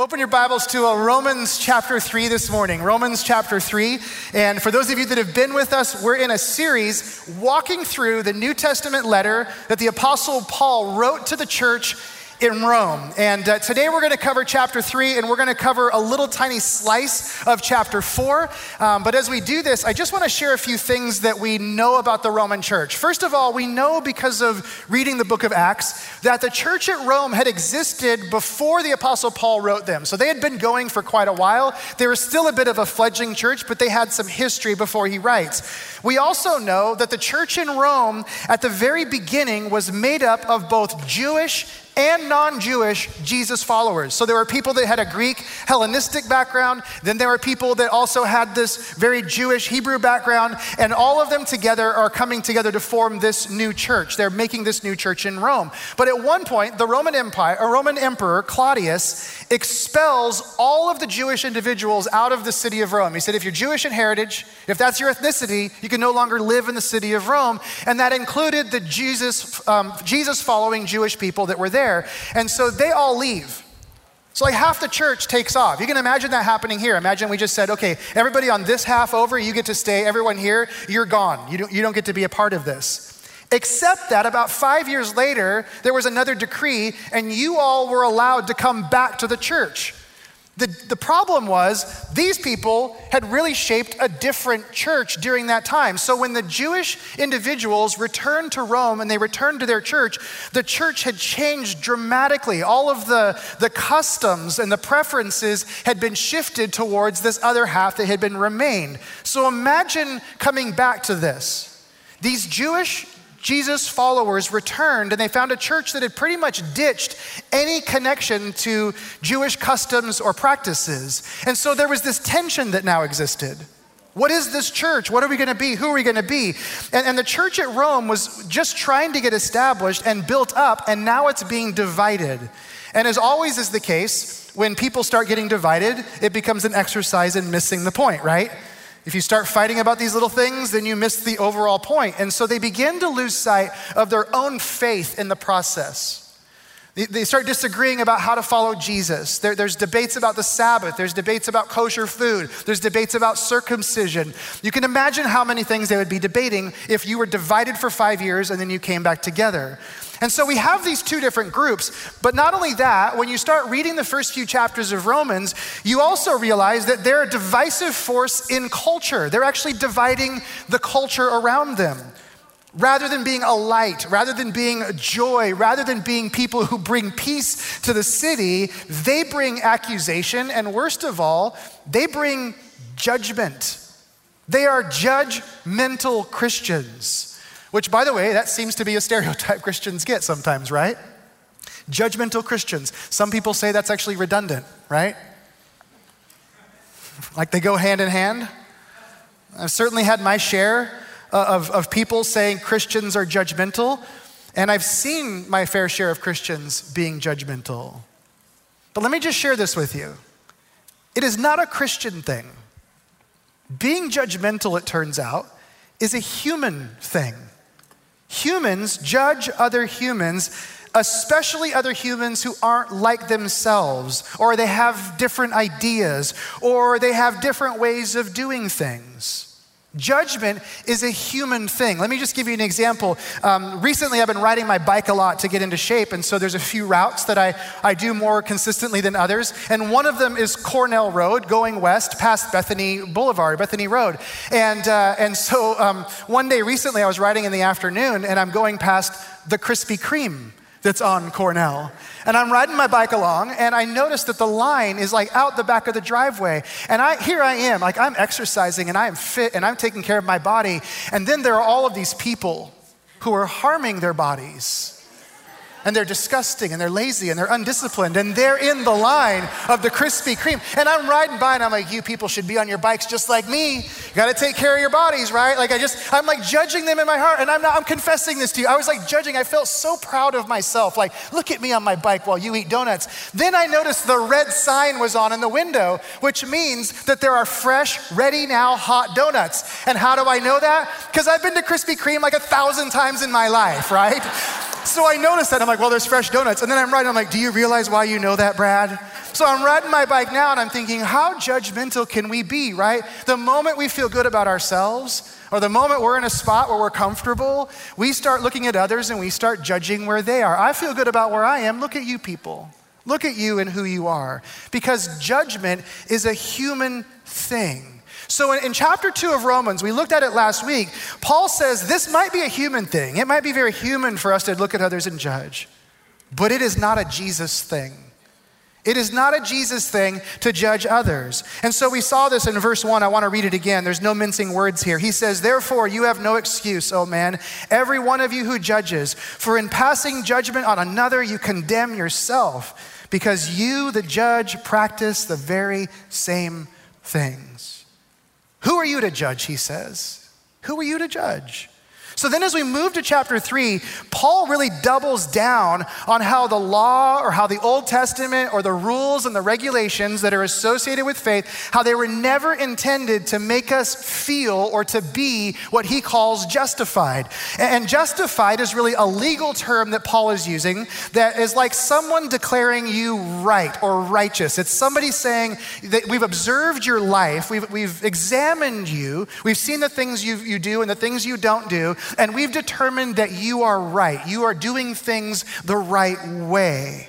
Open your Bibles to uh, Romans chapter 3 this morning. Romans chapter 3. And for those of you that have been with us, we're in a series walking through the New Testament letter that the Apostle Paul wrote to the church in Rome. And uh, today we're going to cover chapter three, and we're going to cover a little tiny slice of chapter four. Um, but as we do this, I just want to share a few things that we know about the Roman church. First of all, we know because of reading the book of Acts that the church at Rome had existed before the Apostle Paul wrote them. So they had been going for quite a while. They were still a bit of a fledgling church, but they had some history before he writes. We also know that the church in Rome at the very beginning was made up of both Jewish and non Jewish Jesus followers. So there were people that had a Greek Hellenistic background, then there were people that also had this very Jewish Hebrew background, and all of them together are coming together to form this new church. They're making this new church in Rome. But at one point, the Roman Empire, a Roman emperor, Claudius, expels all of the Jewish individuals out of the city of Rome. He said, if you're Jewish in heritage, if that's your ethnicity, you can no longer live in the city of Rome. And that included the Jesus, um, Jesus following Jewish people that were there there. And so they all leave. So, like half the church takes off. You can imagine that happening here. Imagine we just said, okay, everybody on this half over, you get to stay. Everyone here, you're gone. You don't, you don't get to be a part of this. Except that about five years later, there was another decree, and you all were allowed to come back to the church. The, the problem was these people had really shaped a different church during that time. So when the Jewish individuals returned to Rome and they returned to their church, the church had changed dramatically. All of the, the customs and the preferences had been shifted towards this other half that had been remained. So imagine coming back to this. These Jewish Jesus' followers returned and they found a church that had pretty much ditched any connection to Jewish customs or practices. And so there was this tension that now existed. What is this church? What are we going to be? Who are we going to be? And, and, the church at Rome was just trying to get established and built up, and now it's being divided. And as always is the case, when people start getting divided, it becomes an exercise in missing the point, right? If you start fighting about these little things, then you miss the overall point. And so they begin to lose sight of their own faith in the process. They start disagreeing about how to follow Jesus. There, there's debates about the Sabbath. There's debates about kosher food. There's debates about circumcision. You can imagine how many things they would be debating if you were divided for five years and then you came back together. And so we have these two different groups. But not only that, when you start reading the first few chapters of Romans, you also realize that they're a divisive force in culture. They're actually dividing the culture around them. Rather than being a light, rather than being a joy, rather than being people who bring peace to the city, they bring accusation, and worst of all, they bring judgment. They are judgmental Christians. Which, by the way, that seems to be a stereotype Christians get sometimes, right? Judgmental Christians. Some people say that's actually redundant, right? Like they go hand in hand. I've certainly had my share uh, of, of people saying Christians are judgmental, and I've seen my fair share of Christians being judgmental. But let me just share this with you it is not a Christian thing. Being judgmental, it turns out, is a human thing. Humans judge other humans, especially other humans who aren't like themselves, or they have different ideas, or they have different ways of doing things. Judgment is a human thing. Let me just give you an example. Um, recently, I've been riding my bike a lot to get into shape, and so there's a few routes that I, I do more consistently than others. And one of them is Cornell Road, going west past Bethany Boulevard, Bethany Road. And, uh, and so um, one day recently, I was riding in the afternoon, and I'm going past the Krispy Kreme that's on Cornell. And I'm riding my bike along, and I notice that the line is like out the back of the driveway. And I, here I am, like I'm exercising and I am fit and I'm taking care of my body. And then there are all of these people who are harming their bodies and they're disgusting and they're lazy and they're undisciplined and they're in the line of the Krispy Kreme. And I'm riding by and I'm like, you people should be on your bikes just like me. You gotta take care of your bodies, right? Like I just, I'm like judging them in my heart and I'm not, I'm confessing this to you. I was like judging, I felt so proud of myself. Like, look at me on my bike while you eat donuts. Then I noticed the red sign was on in the window, which means that there are fresh, ready now, hot donuts. And how do I know that? Because I've been to Krispy Kreme like a thousand times in my life, right? So I noticed that. I'm like, well, there's fresh donuts. And then I'm riding. I'm like, do you realize why you know that, Brad? So I'm riding my bike now and I'm thinking, how judgmental can we be, right? The moment we feel good about ourselves, or the moment we're in a spot where we're comfortable, we start looking at others and we start judging where they are. I feel good about where I am. Look at you people. Look at you and who you are. Because judgment is a human thing. So, in, in, chapter two of Romans, we looked at it last week. Paul says this might be a human thing. It might be very human for us to look at others and judge, but it is not a Jesus thing. It is not a Jesus thing to judge others. And so we saw this in verse 1. I want to read it again. There's no mincing words here. He says, Therefore, you have no excuse, O man, every one of you who judges. For in passing judgment on another, you condemn yourself, because you, the judge, practice the very same things. Who are you to judge, he says? Who are you to judge? So then, as we move to chapter three, Paul really doubles down on how the law or how the Old Testament or the rules and the regulations that are associated with faith, how they were never intended to make us feel or to be what he calls justified. And justified is really a legal term that Paul is using that is like someone declaring you right or righteous. It's somebody saying that we've observed your life, we've, we've examined you, we've seen the things you, you do and the things you don't do, and we've determined that you are right. You are doing things the right way.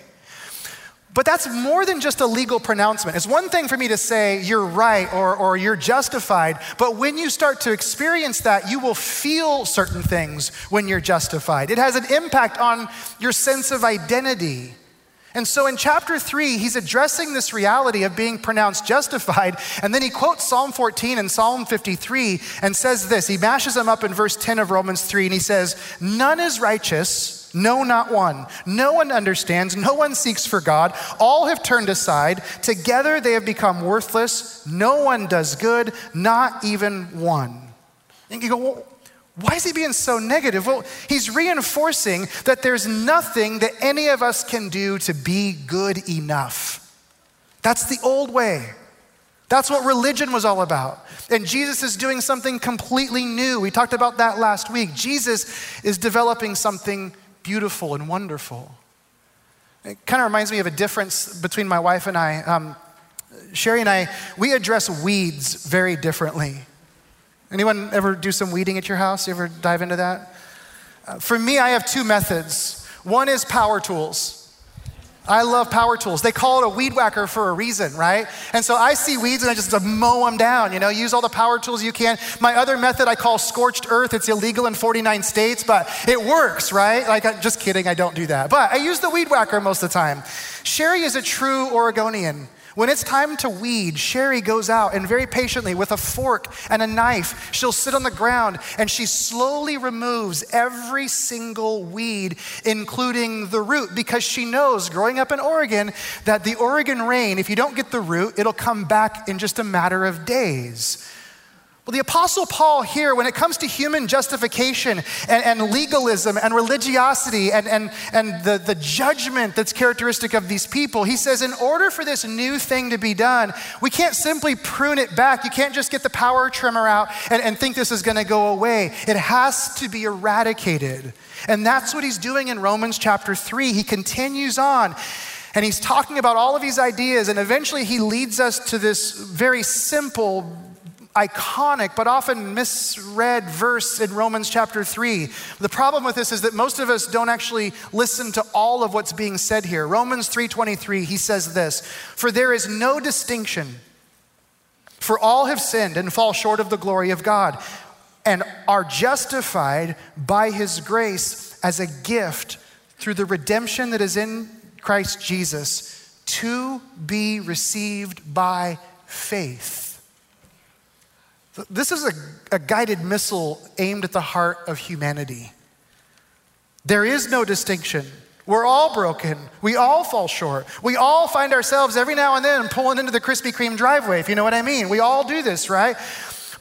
But that's more than just a legal pronouncement. It's one thing for me to say you're right or, or you're justified, but when you start to experience that, you will feel certain things when you're justified. It has an impact on your sense of identity. And so in chapter three, he's addressing this reality of being pronounced justified. And then he quotes Psalm 14 and Psalm 53 and says this. He mashes them up in verse 10 of Romans 3, and he says, None is righteous, no, not one. No one understands, no one seeks for God. All have turned aside. Together they have become worthless. No one does good, not even one. And you go, well, why is he being so negative? Well, he's reinforcing that there's nothing that any of us can do to be good enough. That's the old way. That's what religion was all about. And Jesus is doing something completely new. We talked about that last week. Jesus is developing something beautiful and wonderful. It kind of reminds me of a difference between my wife and I. Um, Sherry and I, we address weeds very differently. Anyone ever do some weeding at your house? You ever dive into that? Uh, for me, I have two methods. One is power tools. I love power tools. They call it a weed whacker for a reason, right? And so I see weeds and I just mow them down, you know, use all the power tools you can. My other method I call scorched earth. It's illegal in 49 states, but it works, right? Like, I'm just kidding, I don't do that. But I use the weed whacker most of the time. Sherry is a true Oregonian. When it's time to weed, Sherry goes out and very patiently, with a fork and a knife, she'll sit on the ground and she slowly removes every single weed, including the root, because she knows, growing up in Oregon, that the Oregon rain, if you don't get the root, it'll come back in just a matter of days. Well, the Apostle Paul here, when it comes to human justification and, and legalism and religiosity and, and, and the, the judgment that's characteristic of these people, he says, in order for this new thing to be done, we can't simply prune it back. You can't just get the power trimmer out and, and think this is going to go away. It has to be eradicated. And that's what he's doing in Romans chapter 3. He continues on. And he's talking about all of these ideas, and eventually he leads us to this very simple iconic but often misread verse in Romans chapter 3. The problem with this is that most of us don't actually listen to all of what's being said here. Romans 3:23 he says this, "For there is no distinction, for all have sinned and fall short of the glory of God, and are justified by his grace as a gift through the redemption that is in Christ Jesus to be received by faith." This is a, a, guided missile aimed at the heart of humanity. There is no distinction. We're all broken. We all fall short. We all find ourselves every now and then pulling into the Krispy Kreme driveway, if you know what I mean. We all do this, right?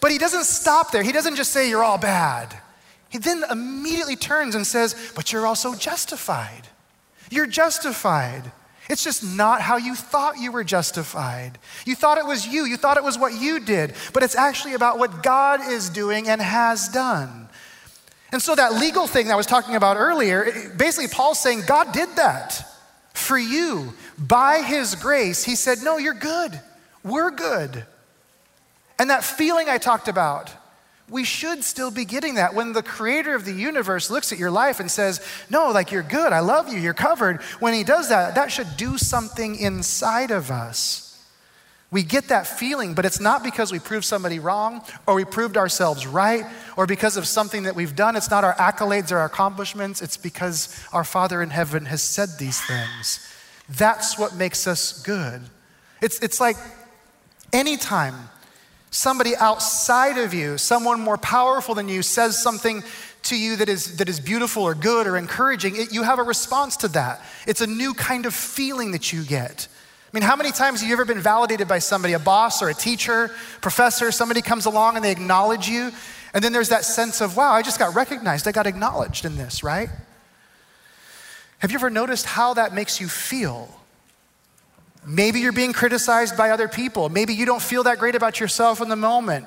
But he doesn't stop there. He doesn't just say, You're all bad. He then immediately turns and says, But you're also justified. You're justified. It's just not how you thought you were justified. You thought it was you, you thought it was what you did, but it's actually about what God is doing and has done. And so, that legal thing that I was talking about earlier, basically, Paul's saying God did that for you by his grace, he said, No, you're good. We're good. And that feeling I talked about, we should still be getting that when the creator of the universe looks at your life and says, No, like you're good, I love you, you're covered. When he does that, that should do something inside of us. We get that feeling, but it's not because we proved somebody wrong or we proved ourselves right or because of something that we've done. It's not our accolades or our accomplishments. It's because our Father in heaven has said these things. That's what makes us good. It's, it's like anytime somebody outside of you, someone more powerful than you, says something to you that is, that is beautiful or good or encouraging, it, you have a response to that. It's a new kind of feeling that you get. I mean, how many times have you ever been validated by somebody, a boss or a teacher, professor, somebody comes along and they acknowledge you, and then there's that sense of, wow, I just got recognized, I got acknowledged in this, right? Have you ever noticed how that makes you feel? Maybe you're being criticized by other people. Maybe you don't feel that great about yourself in the moment.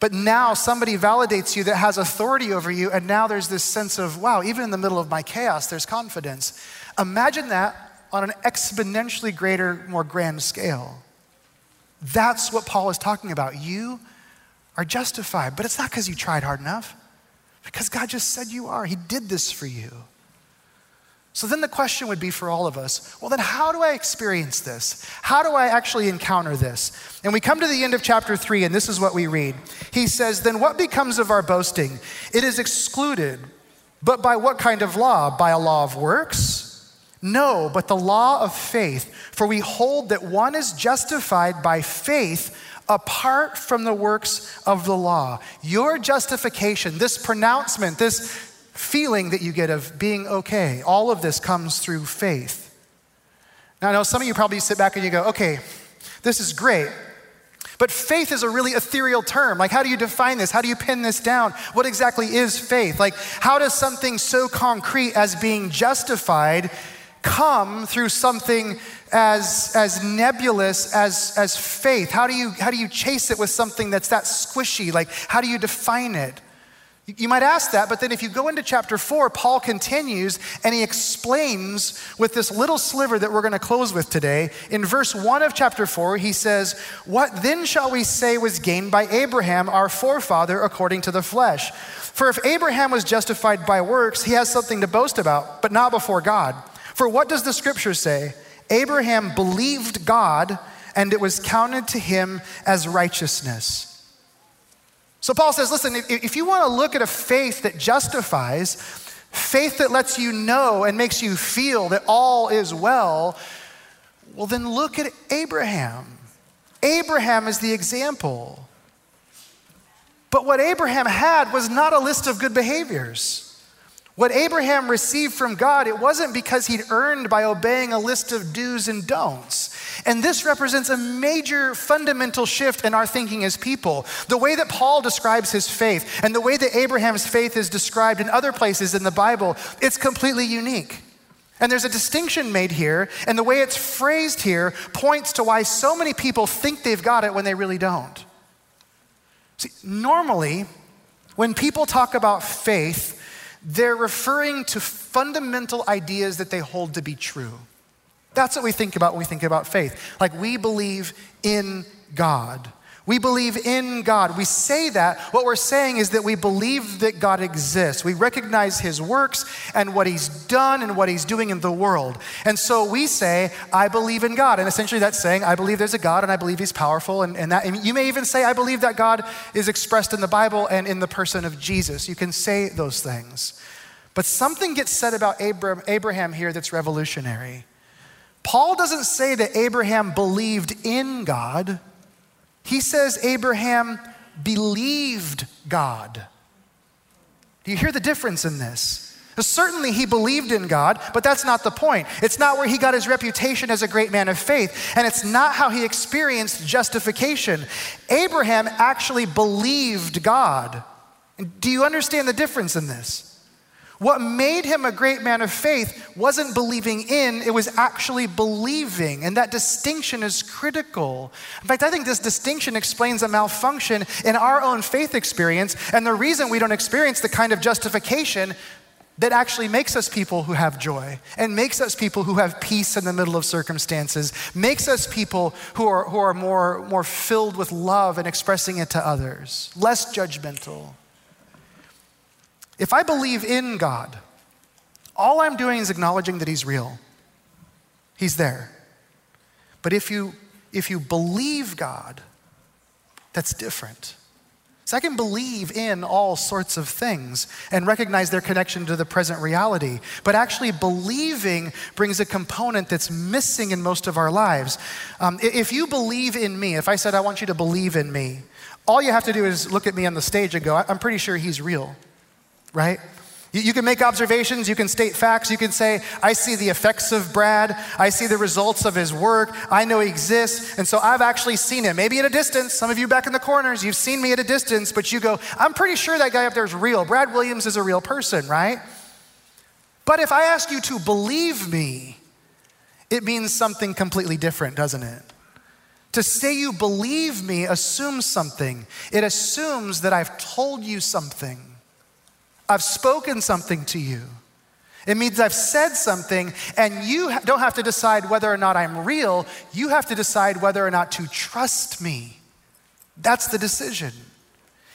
But now somebody validates you that has authority over you, and now there's this sense of, wow, even in the middle of my chaos, there's confidence. Imagine that on an exponentially greater, more grand scale. That's what Paul is talking about. You are justified, but it's not because you tried hard enough, because God just said you are. He did this for you. So then the question would be for all of us well, then how do I experience this? How do I actually encounter this? And we come to the end of chapter three, and this is what we read. He says, Then what becomes of our boasting? It is excluded. But by what kind of law? By a law of works? No, but the law of faith. For we hold that one is justified by faith apart from the works of the law. Your justification, this pronouncement, this feeling that you get of being okay, all of this comes through faith. Now, I know some of you probably sit back and you go, okay, this is great. But faith is a really ethereal term. Like, how do you define this? How do you pin this down? What exactly is faith? Like, how does something so concrete as being justified come through something as, as nebulous as, as faith? How do, you, how do you chase it with something that's that squishy? Like, how do you define it? You might ask that, but then if you go into chapter four, Paul continues and he explains with this little sliver that we're going to close with today. In verse one of chapter four, he says, What then shall we say was gained by Abraham, our forefather, according to the flesh? For if Abraham was justified by works, he has something to boast about, but not before God. For what does the scripture say? Abraham believed God, and it was counted to him as righteousness. So Paul says, listen, if you want to look at a faith that justifies, faith that lets you know and makes you feel that all is well, well, then look at Abraham. Abraham is the example. But what Abraham had was not a list of good behaviors. What Abraham received from God, it wasn't because he'd earned by obeying a list of do's and don'ts. And this represents a major fundamental shift in our thinking as people. The way that Paul describes his faith and the way that Abraham's faith is described in other places in the Bible, it's completely unique. And there's a distinction made here, and the way it's phrased here points to why so many people think they've got it when they really don't. See, normally, when people talk about faith, they're referring to fundamental ideas that they hold to be true. That's what we think about when we think about faith. Like we believe in God. We believe in God. We say that. What we're saying is that we believe that God exists. We recognize his works and what he's done and what he's doing in the world. And so we say, I believe in God. And essentially that's saying, I believe there's a God and I believe he's powerful. And, and that, and you may even say, I believe that God is expressed in the Bible and in the person of Jesus. You can say those things. But something gets said about Abraham here that's revolutionary. Paul doesn't say that Abraham believed in God. He says Abraham believed God. Do you hear the difference in this? Certainly, he believed in God, but that's not the point. It's not where he got his reputation as a great man of faith, and it's not how he experienced justification. Abraham actually believed God. Do you understand the difference in this? What made him a great man of faith wasn't believing in, it was actually believing. And that distinction is critical. In fact, I think this distinction explains a malfunction in our own faith experience and the reason we don't experience the kind of justification that actually makes us people who have joy and makes us people who have peace in the middle of circumstances, makes us people who are, who are more, more filled with love and expressing it to others, less judgmental. If I believe in God, all I'm doing is acknowledging that He's real. He's there. But if you, if you believe God, that's different. So I can believe in all sorts of things and recognize their connection to the present reality. But actually, believing brings a component that's missing in most of our lives. Um, if you believe in me, if I said, I want you to believe in me, all you have to do is look at me on the stage and go, I'm pretty sure he's real, right? You, can make observations, you can state facts, you can say, I see the effects of Brad, I see the results of his work, I know he exists, and so I've actually seen him. Maybe at a distance, some of you back in the corners, you've seen me at a distance, but you go, I'm pretty sure that guy up there is real. Brad Williams is a real person, right? But if I ask you to believe me, it means something completely different, doesn't it? To say you believe me assumes something. It assumes that I've told you something. I've spoken something to you. It means I've said something, and you don't have to decide whether or not I'm real. You have to decide whether or not to trust me. That's the decision.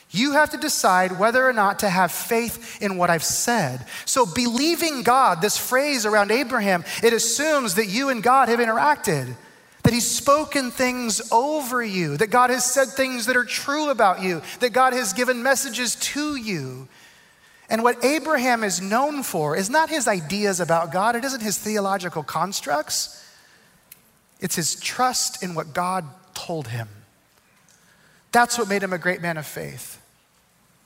You have to decide whether or not to have faith in what I've said. So, believing God, this phrase around Abraham, it assumes that you and God have interacted, that He's spoken things over you, that God has said things that are true about you, that God has given messages to you. And what Abraham is known for is not his ideas about God, it isn't his theological constructs, it's his trust in what God told him. That's what made him a great man of faith.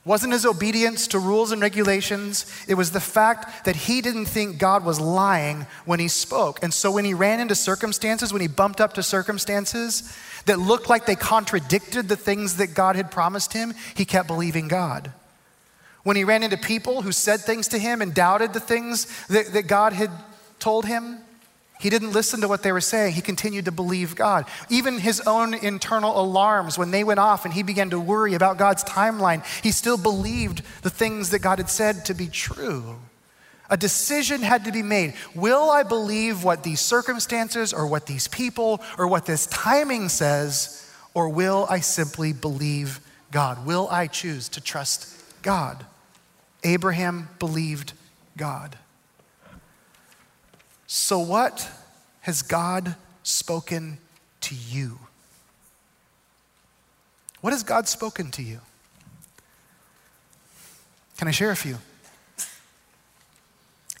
Wasn't his obedience to rules and regulations, it was the fact that he didn't think God was lying when he spoke. And so when he ran into circumstances, when he bumped up to circumstances that looked like they contradicted the things that God had promised him, he kept believing God. When he ran into people who said things to him and doubted the things that, that God had told him, he didn't listen to what they were saying. He continued to believe God. Even his own internal alarms, when they went off and he began to worry about God's timeline, he still believed the things that God had said to be true. A decision had to be made. Will I believe what these circumstances or what these people or what this timing says, or will I simply believe God? Will I choose to trust God? Abraham believed God. So, what has God spoken to you? What has God spoken to you? Can I share a few?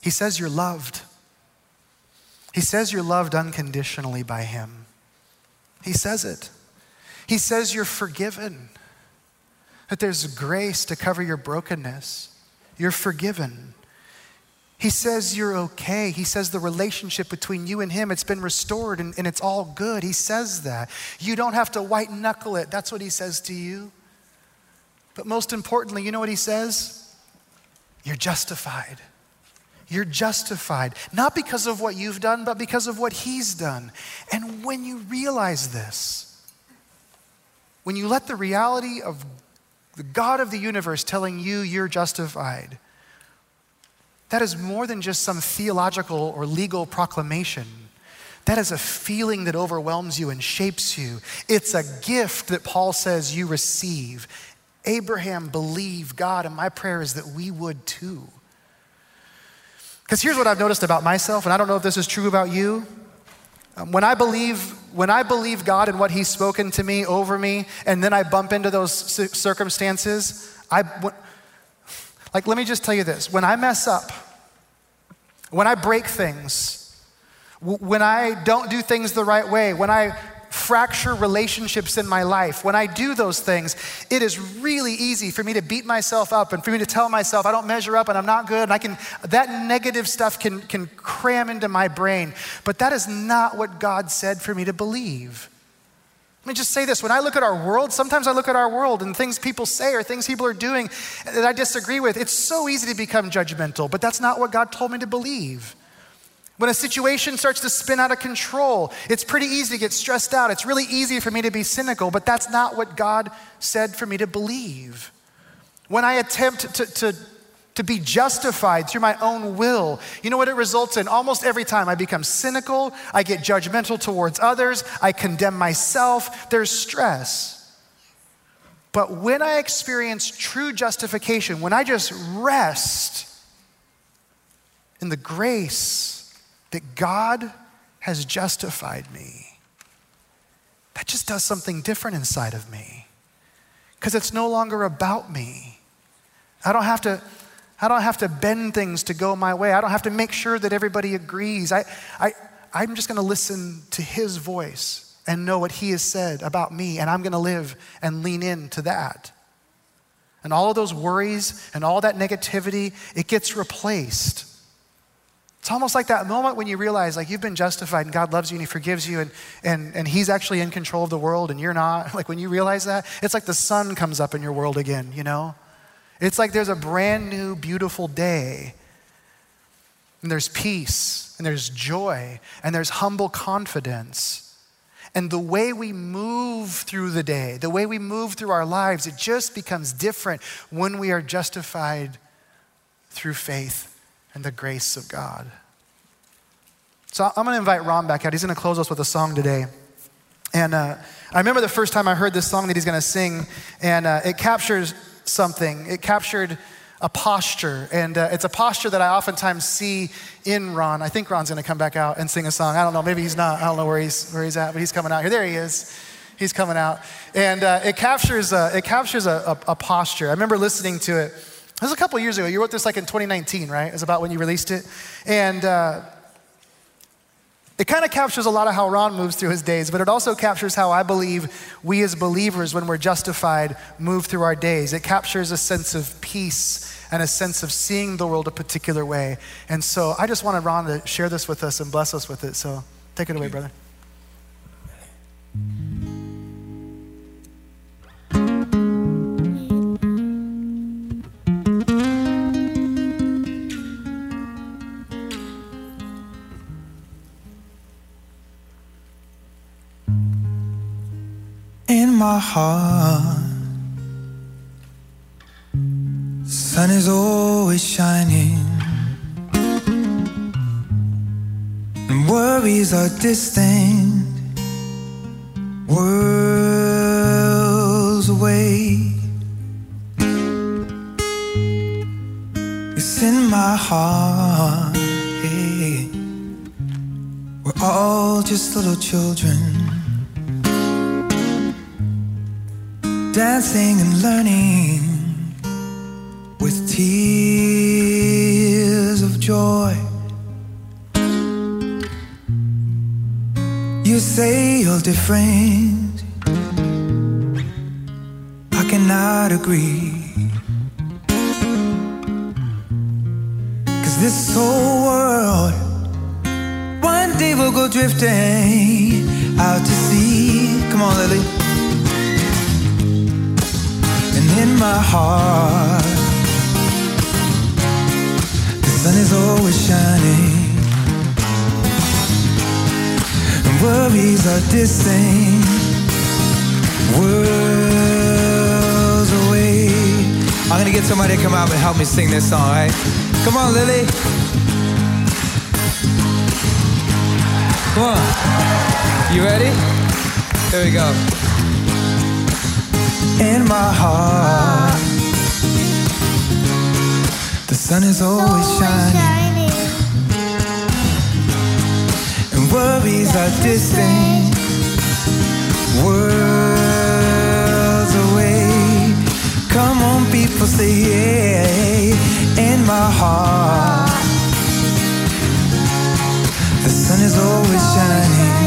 He says you're loved. He says you're loved unconditionally by Him. He says it. He says you're forgiven, that there's grace to cover your brokenness. You're forgiven. He says you're okay. He says the relationship between you and him, it's been restored and, and it's all good. He says that. You don't have to white knuckle it. That's what he says to you. But most importantly, you know what he says? You're justified. You're justified, not because of what you've done, but because of what he's done. And when you realize this, when you let the reality of the God of the universe telling you you're justified. That is more than just some theological or legal proclamation. That is a feeling that overwhelms you and shapes you. It's a gift that Paul says you receive. Abraham believed God, and my prayer is that we would too. Because here's what I've noticed about myself, and I don't know if this is true about you. Um, when I believe, when I believe God and what He's spoken to me over me, and then I bump into those circumstances, I, like, let me just tell you this: when I mess up, when I break things, when I don't do things the right way, when I fracture relationships in my life, when I do those things, it is really easy for me to beat myself up and for me to tell myself I don't measure up and I'm not good. And I can, that negative stuff can, can cram into my brain. But that is not what God said for me to believe. Let me just say this. When I look at our world, sometimes I look at our world and things people say or things people are doing that I disagree with. It's so easy to become judgmental, but that's not what God told me to believe. When a situation starts to spin out of control, it's pretty easy to get stressed out. It's really easy for me to be cynical, but that's not what God said for me to believe. When I attempt to, to to be justified through my own will. You know what it results in? Almost every time I become cynical, I get judgmental towards others, I condemn myself, there's stress. But when I experience true justification, when I just rest in the grace that God has justified me, that just does something different inside of me. Because it's no longer about me. I don't have to I don't have to bend things to go my way. I don't have to make sure that everybody agrees. I, I, I'm just going to listen to his voice and know what he has said about me, and I'm going to live and lean into that. And all of those worries and all that negativity, it gets replaced. It's almost like that moment when you realize like you've been justified and God loves you and he forgives you and, and, and he's actually in control of the world and you're not. Like when you realize that, it's like the sun comes up in your world again, you know? It's like there's a brand new, beautiful day. And there's peace, and there's joy, and there's humble confidence. And the way we move through the day, the way we move through our lives, it just becomes different when we are justified through faith and the grace of God. So I'm going to invite Ron back out. He's going to close us with a song today. And uh, I remember the first time I heard this song that he's going to sing, and uh, it captures something. It captured a posture, and uh, it's a posture that I oftentimes see in Ron. I think Ron's going to come back out and sing a song. I don't know, maybe he's not. I don't know where he's where he's at, but he's coming out here. There he is. He's coming out, and uh, it captures it captures a, a, a, posture. I remember listening to it. It was a couple years ago. You wrote this like in 2019, right? It was about when you released it, and. Uh, it kind of captures a lot of how Ron moves through his days, but it also captures how I believe we as believers, when we're justified, move through our days. It captures a sense of peace and a sense of seeing the world a particular way. And so I just wanted Ron to share this with us and bless us with it. So take it away, brother. Heart. Sun is always shining, and worries are distant, dancing and learning with tears of joy. You say you're different, I cannot agree. Cause this whole world, one day will go drifting out to sea. Come on, Lily. In my heart. The sun is always shining, and worries are distant, worlds away. I'm gonna get somebody to come out and help me sing this song, right? Come on, Lily. Come on. You ready? Here we go in my heart. The sun is always shining, and worries are distant, worlds away. Come on, people, say yeah in my heart. The sun is always shining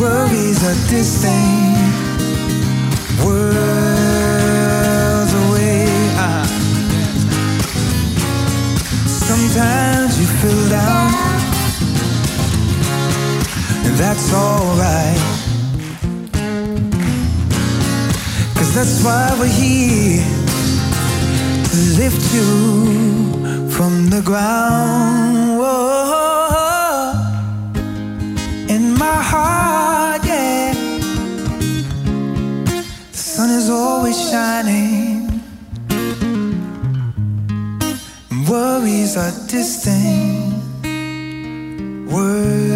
worries are distant, worlds away. Uh-huh. Sometimes you feel down, and that's alright. Cause that's why we're here to lift you from the ground. Whoa. is always shining. Worries are distant. Words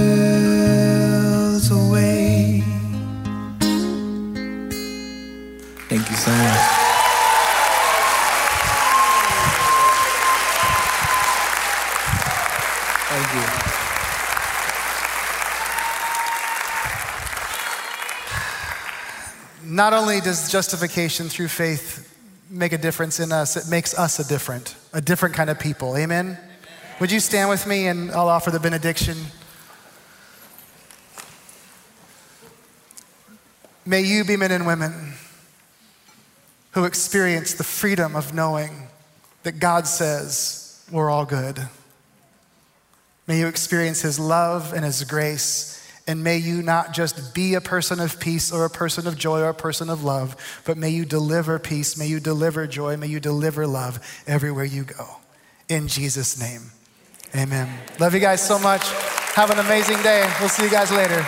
Not only does justification through faith make a difference in us, it makes us a different, a different kind of people. Amen? Would you stand with me and I'll offer the benediction? May you be men and women who experience the freedom of knowing that God says we're all good. May you experience His love and His grace. And may you not just be a person of peace or a person of joy or a person of love, but may you deliver peace, may you deliver joy, may you deliver love everywhere you go. In Jesus' name, amen. Love you guys so much. Have an amazing day. We'll see you guys later.